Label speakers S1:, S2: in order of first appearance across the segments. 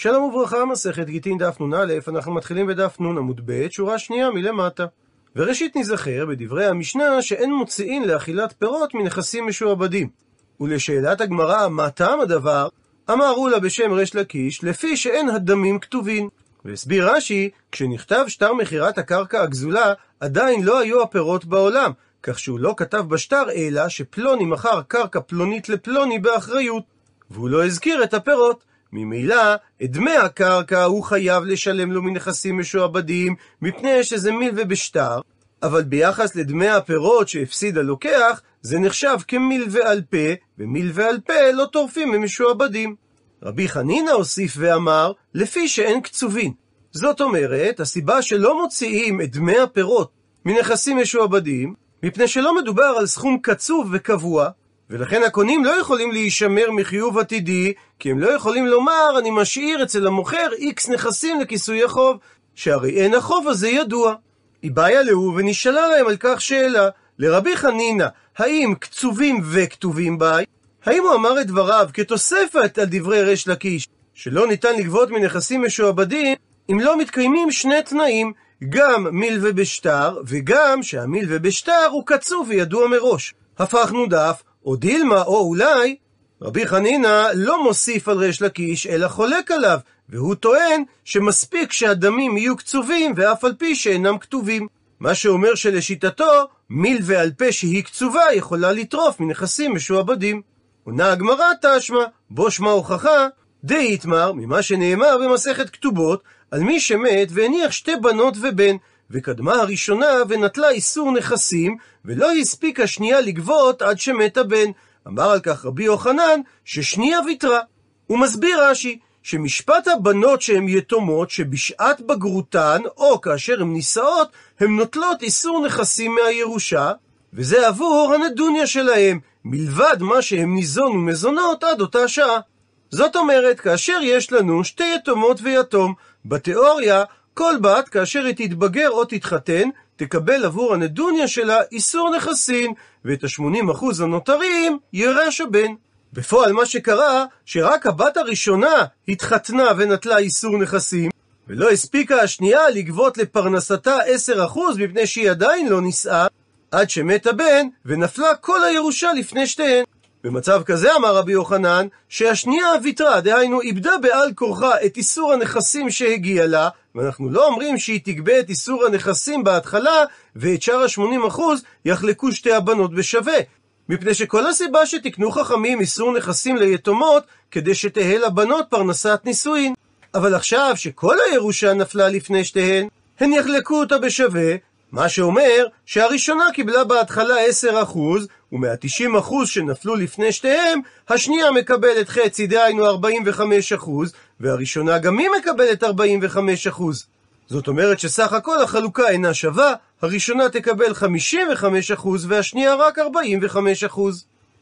S1: שלום וברכה, מסכת גיטין דף נ"א, אנחנו מתחילים בדף נ עמוד ב', שורה שנייה מלמטה. וראשית נזכר בדברי המשנה שאין מוציאין לאכילת פירות מנכסים משועבדים. ולשאלת הגמרא, מה טעם הדבר? אמרו לה בשם ריש לקיש, לפי שאין הדמים כתובין. והסביר רש"י, כשנכתב שטר מכירת הקרקע הגזולה, עדיין לא היו הפירות בעולם, כך שהוא לא כתב בשטר אלא שפלוני מכר קרקע פלונית לפלוני באחריות. והוא לא הזכיר את הפירות. ממילא, את דמי הקרקע הוא חייב לשלם לו מנכסים משועבדים, מפני שזה מילווה בשטר, אבל ביחס לדמי הפירות שהפסיד הלוקח, זה נחשב כמילווה על פה, ומילווה על פה לא טורפים ממשועבדים. רבי חנינא הוסיף ואמר, לפי שאין קצובין. זאת אומרת, הסיבה שלא מוציאים את דמי הפירות מנכסים משועבדים, מפני שלא מדובר על סכום קצוב וקבוע, ולכן הקונים לא יכולים להישמר מחיוב עתידי, כי הם לא יכולים לומר, אני משאיר אצל המוכר איקס נכסים לכיסוי החוב, שהרי אין החוב הזה ידוע. איבאיה להו ונשאלה להם על כך שאלה, לרבי חנינא, האם קצובים וכתובים בי? האם הוא אמר את דבריו כתוספת על דברי ריש לקיש, שלא ניתן לגבות מנכסים משועבדים, אם לא מתקיימים שני תנאים, גם מילווה בשטר, וגם שהמילווה בשטר הוא קצוב וידוע מראש. הפכנו דף, או דילמה, או אולי, רבי חנינא לא מוסיף על ריש לקיש, אלא חולק עליו, והוא טוען שמספיק שהדמים יהיו קצובים, ואף על פי שאינם כתובים. מה שאומר שלשיטתו, מיל ועל פה שהיא קצובה יכולה לטרוף מנכסים משועבדים. עונה הגמרא תשמע, בו שמע הוכחה, די יתמר, ממה שנאמר במסכת כתובות, על מי שמת והניח שתי בנות ובן, וקדמה הראשונה ונטלה איסור נכסים, ולא הספיקה שנייה לגבות עד שמת הבן. אמר על כך רבי יוחנן, ששנייה ויתרה. הוא מסביר רש"י, שמשפט הבנות שהן יתומות, שבשעת בגרותן, או כאשר הן נישאות, הן נוטלות איסור נכסים מהירושה, וזה עבור הנדוניה שלהם, מלבד מה שהן ניזונו מזונות עד אותה שעה. זאת אומרת, כאשר יש לנו שתי יתומות ויתום, בתיאוריה, כל בת, כאשר היא תתבגר או תתחתן, תקבל עבור הנדוניה שלה איסור נכסין, ואת ה-80% הנותרים ירש הבן. בפועל מה שקרה, שרק הבת הראשונה התחתנה ונטלה איסור נכסים, ולא הספיקה השנייה לגבות לפרנסתה 10% מפני שהיא עדיין לא נישאה, עד שמת הבן, ונפלה כל הירושה לפני שתיהן. במצב כזה אמר רבי יוחנן, שהשנייה ויתרה, דהיינו איבדה בעל כורחה את איסור הנכסים שהגיע לה, ואנחנו לא אומרים שהיא תגבה את איסור הנכסים בהתחלה, ואת שאר ה-80% יחלקו שתי הבנות בשווה. מפני שכל הסיבה שתקנו חכמים איסור נכסים ליתומות, כדי שתהא לבנות פרנסת נישואין. אבל עכשיו שכל הירושה נפלה לפני שתיהן, הן יחלקו אותה בשווה, מה שאומר שהראשונה קיבלה בהתחלה 10%, ומה-90% שנפלו לפני שתיהם, השנייה מקבלת חצי, דהיינו 45%, והראשונה גם היא מקבלת 45%. זאת אומרת שסך הכל החלוקה אינה שווה, הראשונה תקבל 55% והשנייה רק 45%.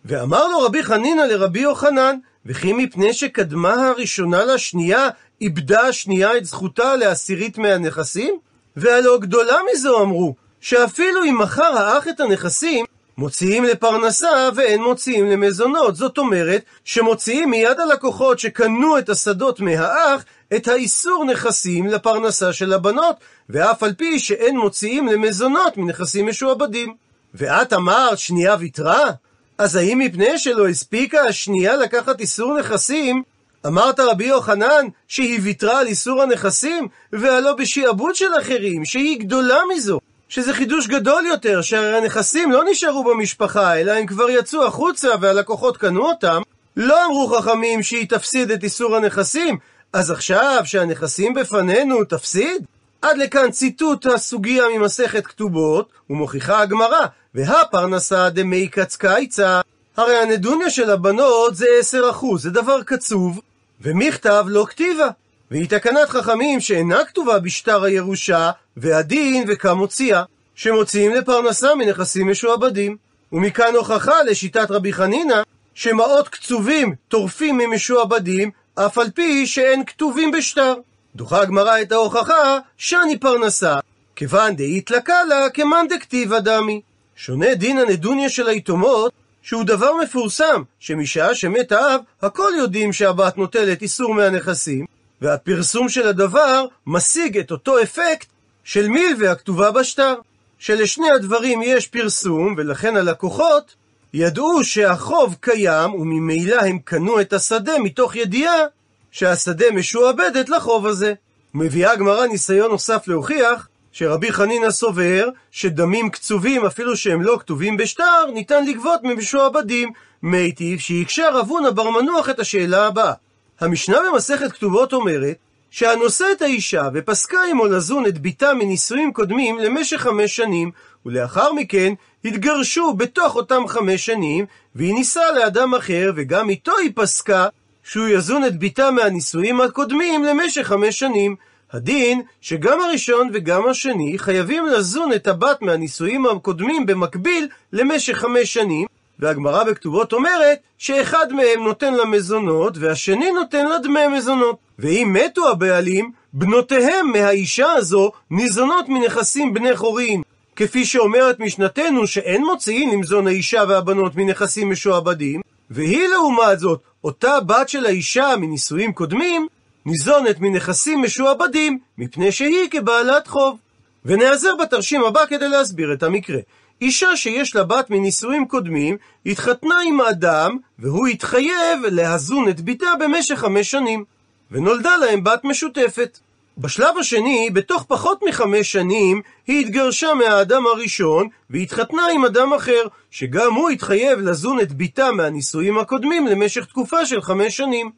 S1: ואמר לו רבי חנינא לרבי יוחנן, וכי מפני שקדמה הראשונה לשנייה, איבדה השנייה את זכותה לעשירית מהנכסים? והלא גדולה מזו אמרו, שאפילו אם מכר האח את הנכסים, מוציאים לפרנסה ואין מוציאים למזונות. זאת אומרת, שמוציאים מיד הלקוחות שקנו את השדות מהאח, את האיסור נכסים לפרנסה של הבנות, ואף על פי שאין מוציאים למזונות מנכסים משועבדים. ואת אמרת שנייה ויתרה? אז האם מפני שלא הספיקה השנייה לקחת איסור נכסים, אמרת רבי יוחנן שהיא ויתרה על איסור הנכסים, והלא בשעבוד של אחרים, שהיא גדולה מזו, שזה חידוש גדול יותר, שהרי הנכסים לא נשארו במשפחה, אלא הם כבר יצאו החוצה והלקוחות קנו אותם, לא אמרו חכמים שהיא תפסיד את איסור הנכסים, אז עכשיו שהנכסים בפנינו תפסיד? עד לכאן ציטוט הסוגיה ממסכת כתובות, ומוכיחה הגמרא, והפרנסה דמי קצקייצה. הרי הנדוניה של הבנות זה 10%, זה דבר קצוב, ומכתב לא כתיבה. והיא תקנת חכמים שאינה כתובה בשטר הירושה, והדין וכמוציאה, שמוציאים לפרנסה מנכסים משועבדים. ומכאן הוכחה לשיטת רבי חנינא, שמעות קצובים טורפים ממשועבדים, אף על פי שאין כתובים בשטר. דוחה הגמרא את ההוכחה שאני פרנסה, כיוון דאיתלקה לה כמאן דכתיבה דמי. שונה דין הנדוניה של היתומות, שהוא דבר מפורסם, שמשעה שמת האב, הכל יודעים שהבת נוטלת איסור מהנכסים, והפרסום של הדבר משיג את אותו אפקט של מילווה הכתובה בשטר. שלשני הדברים יש פרסום, ולכן הלקוחות ידעו שהחוב קיים, וממילא הם קנו את השדה מתוך ידיעה שהשדה משועבדת לחוב הזה. מביאה הגמרא ניסיון נוסף להוכיח שרבי חנינא סובר שדמים קצובים, אפילו שהם לא כתובים בשטר, ניתן לגבות ממשועבדים. מיטיב שיקשה רב הונא בר מנוח את השאלה הבאה. המשנה במסכת כתובות אומרת שהנושא את האישה ופסקה עמו לזון את ביתה מנישואים קודמים למשך חמש שנים, ולאחר מכן התגרשו בתוך אותם חמש שנים, והיא נישאה לאדם אחר, וגם איתו היא פסקה שהוא יזון את ביתה מהנישואים הקודמים למשך חמש שנים. הדין שגם הראשון וגם השני חייבים לזון את הבת מהנישואים הקודמים במקביל למשך חמש שנים, והגמרא בכתובות אומרת שאחד מהם נותן לה מזונות והשני נותן לה דמי מזונות. ואם מתו הבעלים, בנותיהם מהאישה הזו ניזונות מנכסים בני חורין. כפי שאומרת משנתנו שאין מוציאים למזון האישה והבנות מנכסים משועבדים, והיא לעומת זאת, אותה בת של האישה מנישואים קודמים, ניזונת מנכסים משועבדים, מפני שהיא כבעלת חוב. ונעזר בתרשים הבא כדי להסביר את המקרה. אישה שיש לה בת מנישואים קודמים, התחתנה עם אדם, והוא התחייב להזון את ביתה במשך חמש שנים. ונולדה להם בת משותפת. בשלב השני, בתוך פחות מחמש שנים, היא התגרשה מהאדם הראשון, והתחתנה עם אדם אחר, שגם הוא התחייב לזון את ביתה מהנישואים הקודמים למשך תקופה של חמש שנים.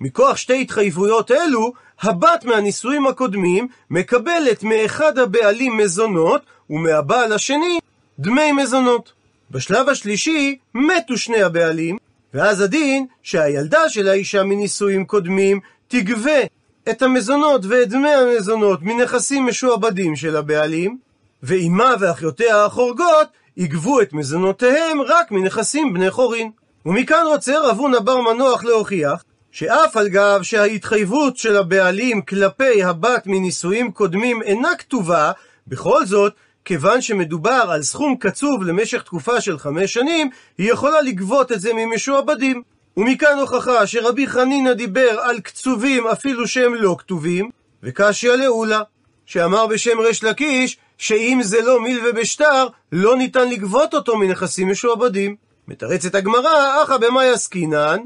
S1: מכוח שתי התחייבויות אלו, הבת מהנישואים הקודמים מקבלת מאחד הבעלים מזונות, ומהבעל השני דמי מזונות. בשלב השלישי מתו שני הבעלים, ואז הדין שהילדה של האישה מנישואים קודמים תגבה את המזונות ואת דמי המזונות מנכסים משועבדים של הבעלים, ואימה ואחיותיה החורגות יגבו את מזונותיהם רק מנכסים בני חורין. ומכאן רוצה רב הונא בר מנוח להוכיח שאף על גב שההתחייבות של הבעלים כלפי הבת מנישואים קודמים אינה כתובה, בכל זאת, כיוון שמדובר על סכום קצוב למשך תקופה של חמש שנים, היא יכולה לגבות את זה ממשועבדים. ומכאן הוכחה שרבי חנינא דיבר על קצובים אפילו שהם לא כתובים, וקשיא לעולה, שאמר בשם ריש לקיש, שאם זה לא מילווה בשטר, לא ניתן לגבות אותו מנכסים משועבדים. מתרצת הגמרא, אחא במאי עסקינן,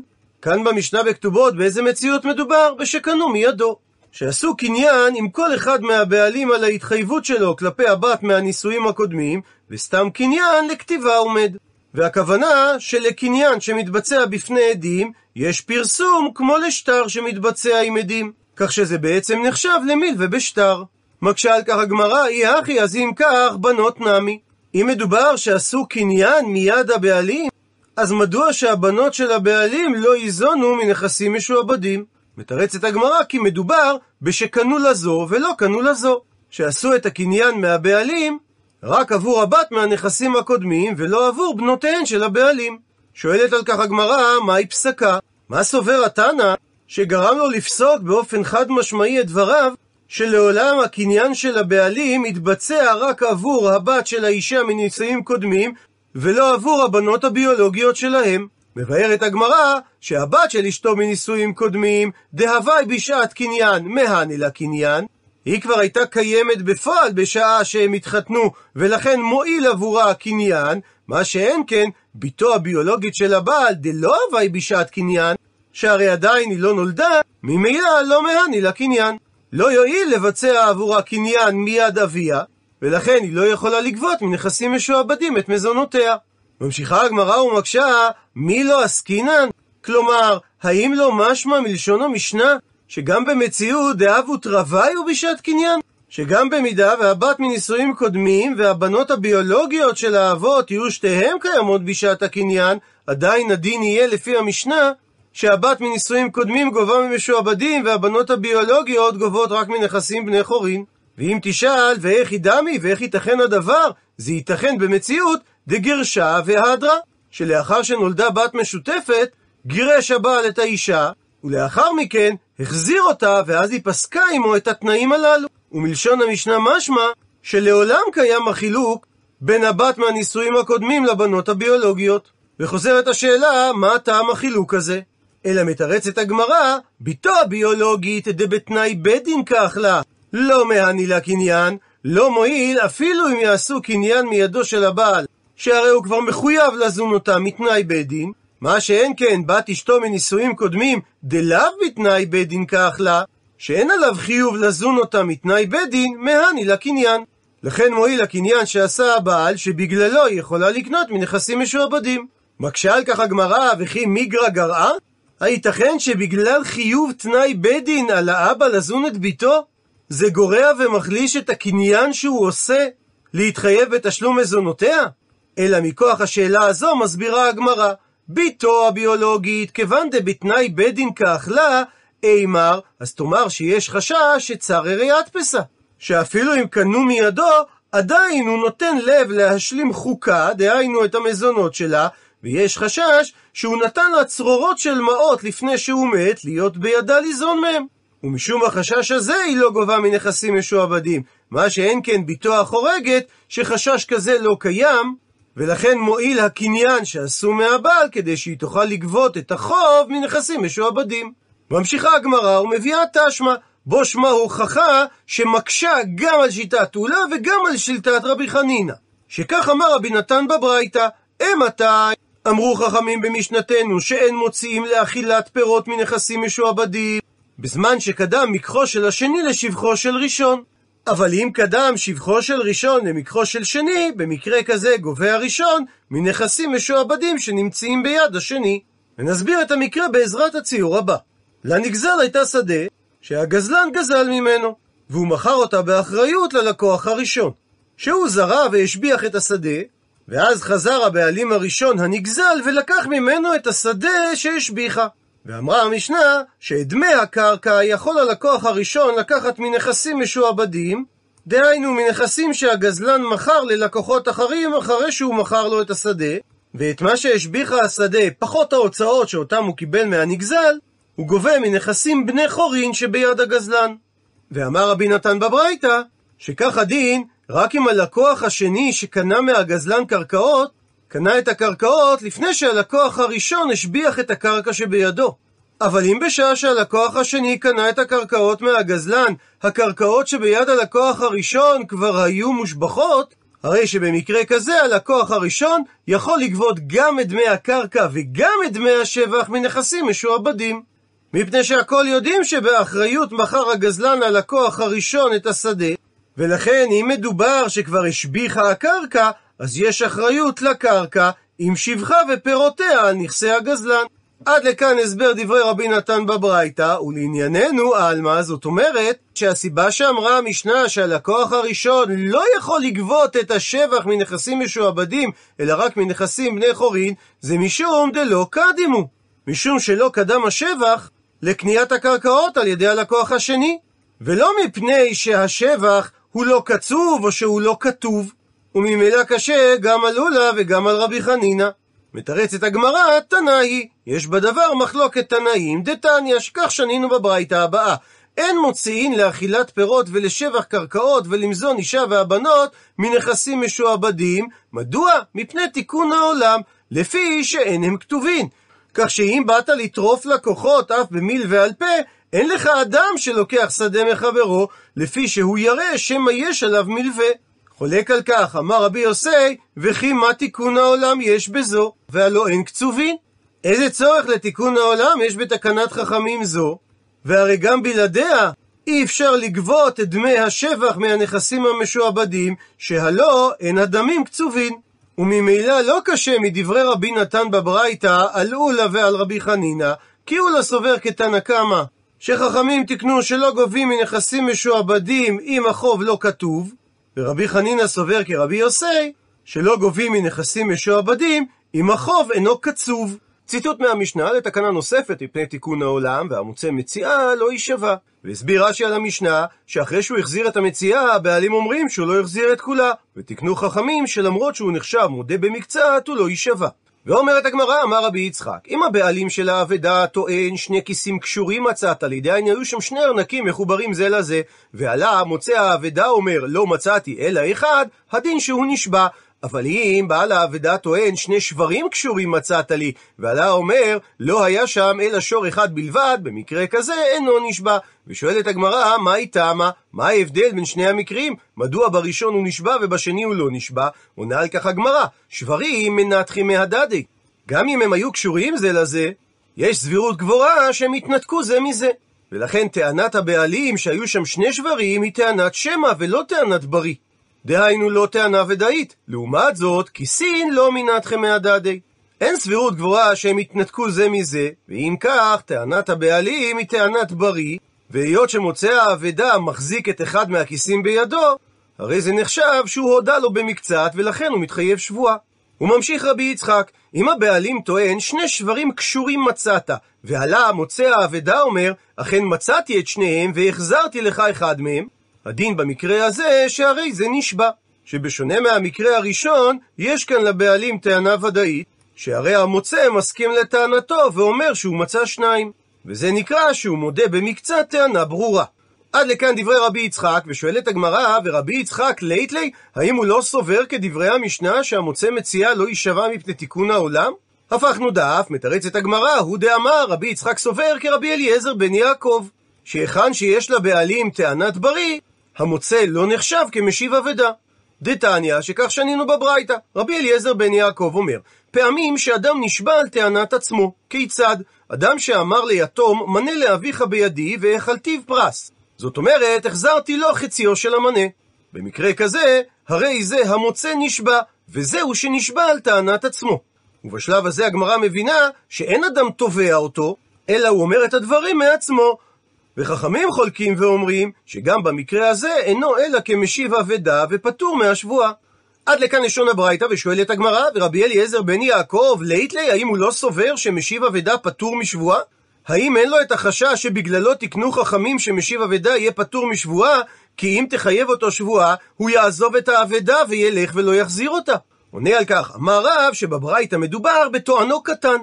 S1: כאן במשנה בכתובות באיזה מציאות מדובר? בשקנו מידו. שעשו קניין עם כל אחד מהבעלים על ההתחייבות שלו כלפי הבת מהנישואים הקודמים, וסתם קניין לכתיבה עומד. והכוונה שלקניין שמתבצע בפני עדים, יש פרסום כמו לשטר שמתבצע עם עדים. כך שזה בעצם נחשב למיל ובשטר. מקשה על כך הגמרא, אי הכי, אז אם כך, בנות נמי. אם מדובר שעשו קניין מיד הבעלים, אז מדוע שהבנות של הבעלים לא ייזונו מנכסים משועבדים? מתרצת הגמרא כי מדובר בשקנו לזו ולא קנו לזו. שעשו את הקניין מהבעלים רק עבור הבת מהנכסים הקודמים, ולא עבור בנותיהן של הבעלים. שואלת על כך הגמרא, מהי פסקה? מה סובר התנא שגרם לו לפסוק באופן חד משמעי את דבריו, שלעולם הקניין של הבעלים מתבצע רק עבור הבת של האישה מנישואים קודמים, ולא עבור הבנות הביולוגיות שלהם. מבארת הגמרא שהבת של אשתו מנישואים קודמים, דהווי בשעת קניין מהני לקניין, היא כבר הייתה קיימת בפועל בשעה שהם התחתנו, ולכן מועיל עבורה הקניין, מה שאין כן, בתו הביולוגית של הבעל, דלא הווי בשעת קניין, שהרי עדיין היא לא נולדה, ממילא לא מהני לקניין. לא יועיל לבצע עבורה קניין מיד אביה, ולכן היא לא יכולה לגבות מנכסים משועבדים את מזונותיה. ממשיכה הגמרא ומקשה, מי לא עסקינן? כלומר, האם לא משמע מלשון המשנה שגם במציאות דאב ותרווי הוא בשעת קניין? שגם במידה והבת מנישואים קודמים והבנות הביולוגיות של האבות יהיו שתיהם קיימות בשעת הקניין, עדיין הדין יהיה לפי המשנה שהבת מנישואים קודמים גובה ממשועבדים והבנות הביולוגיות גובות רק מנכסים בני חורין. ואם תשאל, ואיך ידמי ואיך ייתכן הדבר? זה ייתכן במציאות דגרשה והדרה, שלאחר שנולדה בת משותפת, גירש הבעל את האישה, ולאחר מכן החזיר אותה, ואז היא פסקה עמו את התנאים הללו. ומלשון המשנה משמע, שלעולם קיים החילוק בין הבת מהנישואים הקודמים לבנות הביולוגיות. וחוזרת השאלה, מה טעם החילוק הזה? אלא מתרצת הגמרא, בתו הביולוגית דבתנאי בית דין כך לה, לא מהני לה קניין, לא מועיל אפילו אם יעשו קניין מידו של הבעל, שהרי הוא כבר מחויב לזון אותה מתנאי בית דין, מה שאין כן בת אשתו מנישואים קודמים, דלאו בתנאי בית דין כך לה, שאין עליו חיוב לזון אותה מתנאי בית דין, מהני לקניין. לכן מועיל הקניין שעשה הבעל, שבגללו היא יכולה לקנות מנכסים משועבדים. מקשה על כך הגמרא, וכי מיגרא גרעה? הייתכן שבגלל חיוב תנאי בית דין על האבא לזון את ביתו, זה גורע ומחליש את הקניין שהוא עושה להתחייב בתשלום מזונותיה? אלא מכוח השאלה הזו מסבירה הגמרא, ביתו הביולוגית, כיוון דבתנאי בית דין כאכלה, אימר, אז תאמר שיש חשש שצר הרי פסה. שאפילו אם קנו מידו, עדיין הוא נותן לב להשלים חוקה, דהיינו את המזונות שלה, ויש חשש שהוא נתן לה צרורות של מעות לפני שהוא מת, להיות בידה ליזון מהם. ומשום החשש הזה היא לא גובה מנכסים משועבדים, מה שאין כן בתו החורגת, שחשש כזה לא קיים, ולכן מועיל הקניין שעשו מהבעל כדי שהיא תוכל לגבות את החוב מנכסים משועבדים. ממשיכה הגמרא ומביאה תשמע, בו שמה הוכחה שמקשה גם על שיטת עולה וגם על שיטת רבי חנינא. שכך אמר רבי נתן בברייתא, אימתי אמרו חכמים במשנתנו שאין מוציאים לאכילת פירות מנכסים משועבדים, בזמן שקדם מקחו של השני לשבחו של ראשון. אבל אם קדם שבחו של ראשון למקחו של שני, במקרה כזה גובה הראשון מנכסים משועבדים שנמצאים ביד השני. ונסביר את המקרה בעזרת הציור הבא. לנגזל הייתה שדה שהגזלן גזל ממנו, והוא מכר אותה באחריות ללקוח הראשון. שהוא זרע והשביח את השדה, ואז חזר הבעלים הראשון הנגזל ולקח ממנו את השדה שהשביחה. ואמרה המשנה שאת דמי הקרקע יכול הלקוח הראשון לקחת מנכסים משועבדים, דהיינו מנכסים שהגזלן מכר ללקוחות אחרים אחרי שהוא מכר לו את השדה, ואת מה שהשביחה השדה פחות ההוצאות שאותם הוא קיבל מהנגזל, הוא גובה מנכסים בני חורין שביד הגזלן. ואמר רבי נתן בברייתא, שכך הדין רק אם הלקוח השני שקנה מהגזלן קרקעות, קנה את הקרקעות לפני שהלקוח הראשון השביח את הקרקע שבידו. אבל אם בשעה שהלקוח השני קנה את הקרקעות מהגזלן, הקרקעות שביד הלקוח הראשון כבר היו מושבחות, הרי שבמקרה כזה הלקוח הראשון יכול לגבות גם את דמי הקרקע וגם את דמי השבח מנכסים משועבדים. מפני שהכל יודעים שבאחריות מכר הגזלן הלקוח הראשון את השדה, ולכן אם מדובר שכבר השביחה הקרקע, אז יש אחריות לקרקע עם שבחה ופירותיה על נכסי הגזלן. עד לכאן הסבר דברי רבי נתן בברייתא, ולענייננו, עלמא, זאת אומרת, שהסיבה שאמרה המשנה שהלקוח הראשון לא יכול לגבות את השבח מנכסים משועבדים, אלא רק מנכסים בני חורין, זה משום דלא קדימו. משום שלא קדם השבח לקניית הקרקעות על ידי הלקוח השני, ולא מפני שהשבח הוא לא קצוב או שהוא לא כתוב, וממילא קשה גם על אולה וגם על רבי חנינא. מתרצת הגמרא, תנא היא, יש בדבר מחלוקת תנאים, דתניא, שכך שנינו בברייתא הבאה. אין מוציאין לאכילת פירות ולשבח קרקעות ולמזון אישה והבנות מנכסים משועבדים. מדוע? מפני תיקון העולם, לפי שאין הם כתובים. כך שאם באת לטרוף לקוחות אף במיל ועל פה, אין לך אדם שלוקח שדה מחברו, לפי שהוא ירא שמא יש עליו מלווה. חולק על כך, אמר רבי יוסי, וכי מה תיקון העולם יש בזו, והלא אין קצובין? איזה צורך לתיקון העולם יש בתקנת חכמים זו? והרי גם בלעדיה אי אפשר לגבות את דמי השבח מהנכסים המשועבדים, שהלא אין הדמים קצובין. וממילא לא קשה מדברי רבי נתן בברייתא על אולה ועל רבי חנינא, כי אולה סובר כתנא קמא, שחכמים תיקנו שלא גובים מנכסים משועבדים אם החוב לא כתוב, ורבי חנינא סובר כרבי יוסי, שלא גובים מנכסים משועבדים אם החוב אינו קצוב. ציטוט מהמשנה לתקנה נוספת מפני תיקון העולם, והמוצא מציאה לא יישבע. והסביר רש"י על המשנה, שאחרי שהוא החזיר את המציאה, הבעלים אומרים שהוא לא החזיר את כולה, ותיקנו חכמים שלמרות שהוא נחשב מודה במקצת, הוא לא יישבע. ואומרת הגמרא, אמר רבי יצחק, אם הבעלים של האבדה טוען שני כיסים קשורים מצאת, לידי העניין היו שם שני ארנקים מחוברים זה לזה, ועלה מוצא האבדה אומר, לא מצאתי אלא אחד, הדין שהוא נשבע. אבל אם בעל האבדה טוען שני שברים קשורים מצאת לי, ועלה אומר, לא היה שם אלא שור אחד בלבד, במקרה כזה אינו נשבע. ושואלת הגמרא, מה היא טעמה? מה ההבדל בין שני המקרים? מדוע בראשון הוא נשבע ובשני הוא לא נשבע? עונה על כך הגמרא, שברים מנתחי מהדדי. גם אם הם היו קשורים זה לזה, יש סבירות גבוהה שהם התנתקו זה מזה. ולכן טענת הבעלים שהיו שם שני שברים היא טענת שמא ולא טענת בריא. דהיינו לא טענה ודאית. לעומת זאת, כיסין לא מנתכם מהדדי. אין סבירות גבוהה שהם יתנתקו זה מזה, ואם כך, טענת הבעלים היא טענת בריא, והיות שמוצא האבדה מחזיק את אחד מהכיסים בידו, הרי זה נחשב שהוא הודה לו במקצת, ולכן הוא מתחייב שבועה. הוא ממשיך רבי יצחק, אם הבעלים טוען שני שברים קשורים מצאת, ועלה מוצא האבדה אומר, אכן מצאתי את שניהם והחזרתי לך אחד מהם, הדין במקרה הזה שהרי זה נשבע. שבשונה מהמקרה הראשון, יש כאן לבעלים טענה ודאית, שהרי המוצא מסכים לטענתו ואומר שהוא מצא שניים. וזה נקרא שהוא מודה במקצת טענה ברורה. עד לכאן דברי רבי יצחק, ושואלת הגמרא, ורבי יצחק ליטלי, האם הוא לא סובר כדברי המשנה שהמוצא מציאה לא יישבע מפני תיקון העולם? הפכנו דף, מתרצת הגמרא, הוא דאמר, רבי יצחק סובר כרבי אליעזר בן יעקב, שהיכן שיש לבעלים טענת בריא, המוצא לא נחשב כמשיב אבדה. דתניא, שכך שנינו בברייתא. רבי אליעזר בן יעקב אומר, פעמים שאדם נשבע על טענת עצמו. כיצד? אדם שאמר ליתום, מנה לאביך בידי והאכלתיו פרס. זאת אומרת, החזרתי לו חציו של המנה. במקרה כזה, הרי זה המוצא נשבע, וזהו שנשבע על טענת עצמו. ובשלב הזה הגמרא מבינה שאין אדם תובע אותו, אלא הוא אומר את הדברים מעצמו. וחכמים חולקים ואומרים שגם במקרה הזה אינו אלא כמשיב אבדה ופטור מהשבועה. עד לכאן לשון הברייתא ושואלת הגמרא, ורבי אליעזר בן יעקב ליטלי, האם הוא לא סובר שמשיב אבדה פטור משבועה? האם אין לו את החשש שבגללו תקנו חכמים שמשיב אבדה יהיה פטור משבועה, כי אם תחייב אותו שבועה, הוא יעזוב את האבדה וילך ולא יחזיר אותה? עונה על כך, אמר רב שבברייתא מדובר בתואנו קטן,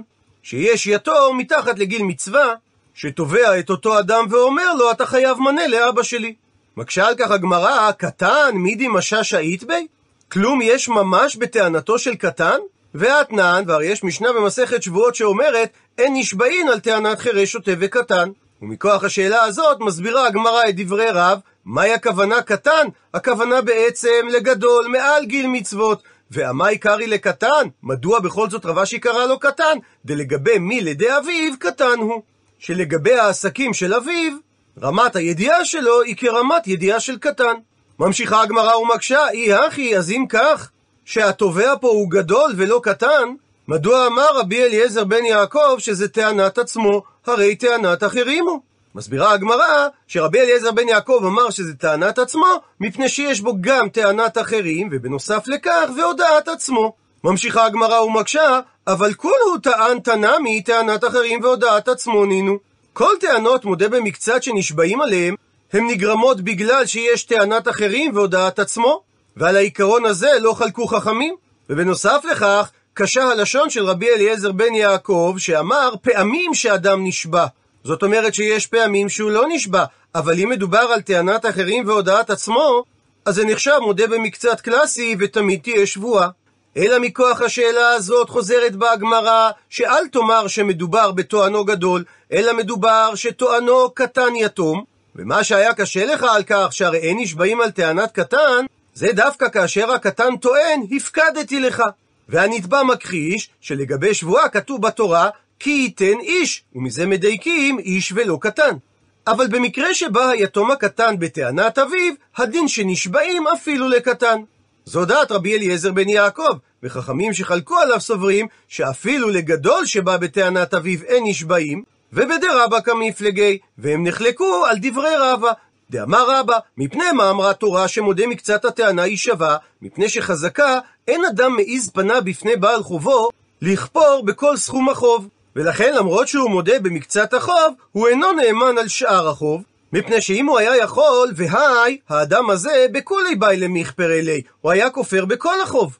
S1: שיש יתום מתחת לגיל מצווה, שתובע את אותו אדם ואומר לו, אתה חייב מנה לאבא שלי. מקשה על כך הגמרא, קטן, מידי משש היית בי? כלום יש ממש בטענתו של קטן? ואתנן, והרי יש משנה במסכת שבועות שאומרת, אין נשבעין על טענת חירש שוטה וקטן. ומכוח השאלה הזאת מסבירה הגמרא את דברי רב, מהי הכוונה קטן? הכוונה בעצם לגדול, מעל גיל מצוות. ועמי קרעי לקטן? מדוע בכל זאת רבשי קרא לו קטן? דלגבי מי לידי אביו, קטן הוא. שלגבי העסקים של אביו, רמת הידיעה שלו היא כרמת ידיעה של קטן. ממשיכה הגמרא ומקשה, אי הכי, אז אם כך, שהתובע פה הוא גדול ולא קטן, מדוע אמר רבי אליעזר בן יעקב שזה טענת עצמו, הרי טענת אחרים הוא? מסבירה הגמרא שרבי אליעזר בן יעקב אמר שזה טענת עצמו, מפני שיש בו גם טענת אחרים, ובנוסף לכך והודעת עצמו. ממשיכה הגמרא ומקשה, אבל כולו טען תנמי טענת אחרים והודעת עצמו נינו. כל טענות מודה במקצת שנשבעים עליהם, הן נגרמות בגלל שיש טענת אחרים והודעת עצמו, ועל העיקרון הזה לא חלקו חכמים. ובנוסף לכך, קשה הלשון של רבי אליעזר בן יעקב, שאמר פעמים שאדם נשבע. זאת אומרת שיש פעמים שהוא לא נשבע, אבל אם מדובר על טענת אחרים והודעת עצמו, אז זה נחשב מודה במקצת קלאסי ותמיד תהיה שבועה. אלא מכוח השאלה הזאת חוזרת בה הגמרא, שאל תאמר שמדובר בתואנו גדול, אלא מדובר שתואנו קטן יתום, ומה שהיה קשה לך על כך שהרי אין נשבעים על טענת קטן, זה דווקא כאשר הקטן טוען, הפקדתי לך. והנתבע מכחיש שלגבי שבועה כתוב בתורה, כי ייתן איש, ומזה מדייקים איש ולא קטן. אבל במקרה שבא היתום הקטן בטענת אביו, הדין שנשבעים אפילו לקטן. זו דעת רבי אליעזר בן יעקב, וחכמים שחלקו עליו סוברים שאפילו לגדול שבא בטענת אביו אין נשבעים, ובדרבא כמפלגי, והם נחלקו על דברי רבא. דאמר רבא, מפני מה אמרה תורה שמודה מקצת הטענה היא שווה, מפני שחזקה, אין אדם מעיז פנה בפני בעל חובו, לכפור בכל סכום החוב. ולכן למרות שהוא מודה במקצת החוב, הוא אינו נאמן על שאר החוב, מפני שאם הוא היה יכול, והי, האדם הזה, בכולי באי למכפר אלי, הוא היה כופר בכל החוב.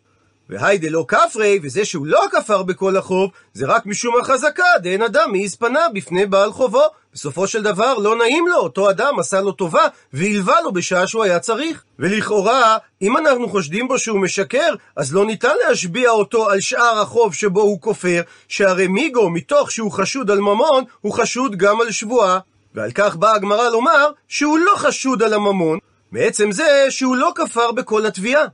S1: והי דלא כפרי, וזה שהוא לא כפר בכל החוב, זה רק משום החזקה, דאין אדם מעיז פנה בפני בעל חובו. בסופו של דבר לא נעים לו, אותו אדם עשה לו טובה, והלווה לו בשעה שהוא היה צריך. ולכאורה, אם אנחנו חושדים בו שהוא משקר, אז לא ניתן להשביע אותו על שאר החוב שבו הוא כופר, שהרי מיגו, מתוך שהוא חשוד על ממון, הוא חשוד גם על שבועה. ועל כך באה הגמרא לומר שהוא לא חשוד על הממון, מעצם זה שהוא לא כפר בכל התביעה.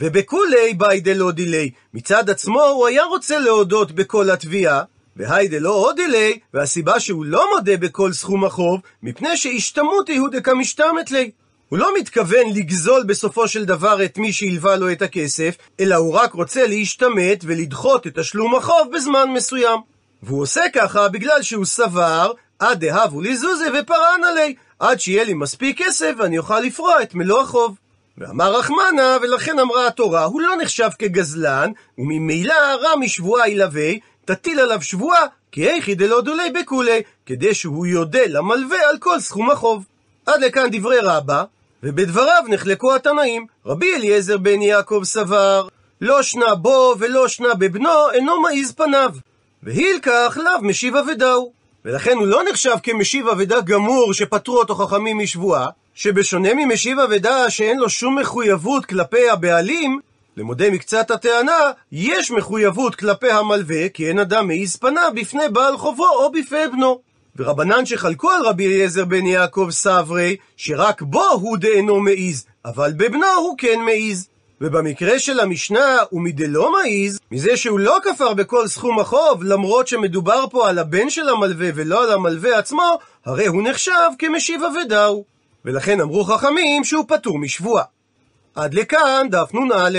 S1: ובכולי באי דלא דילי, מצד עצמו הוא היה רוצה להודות בכל התביעה, והי דלא עוד דילי, והסיבה שהוא לא מודה בכל סכום החוב, מפני שהשתמות הוא דקמשתמת לי. הוא לא מתכוון לגזול בסופו של דבר את מי שהלווה לו את הכסף, אלא הוא רק רוצה להשתמט ולדחות את תשלום החוב בזמן מסוים. והוא עושה ככה בגלל שהוא סבר, עד דהבו לי זוזי ופרען עלי, עד שיהיה לי מספיק כסף ואני אוכל לפרוע את מלוא החוב. ואמר רחמנה, ולכן אמרה התורה, הוא לא נחשב כגזלן, וממילא רע משבועה ילווה, תטיל עליו שבועה, כי איכי דלא דולי בכולי, כדי שהוא יודה למלווה על כל סכום החוב. עד לכאן דברי רבא, ובדבריו נחלקו התנאים. רבי אליעזר בן יעקב סבר, לא שנה בו ולא שנה בבנו, אינו מעיז פניו. והילקח לאו משיב אבדהו. ולכן הוא לא נחשב כמשיב אבדה גמור שפטרו אותו חכמים משבועה, שבשונה ממשיב אבדה שאין לו שום מחויבות כלפי הבעלים, למודה מקצת הטענה, יש מחויבות כלפי המלווה, כי אין אדם מעיז פנה בפני בעל חובו או בפני בנו. ורבנן שחלקו על רבי אליעזר בן יעקב סברי, שרק בו הוא דאינו מעיז, אבל בבנו הוא כן מעיז. ובמקרה של המשנה, ומדלא מעיז, מזה שהוא לא כפר בכל סכום החוב, למרות שמדובר פה על הבן של המלווה ולא על המלווה עצמו, הרי הוא נחשב כמשיב אבדהו. ולכן אמרו חכמים שהוא פטור משבועה. עד לכאן דף נ"א.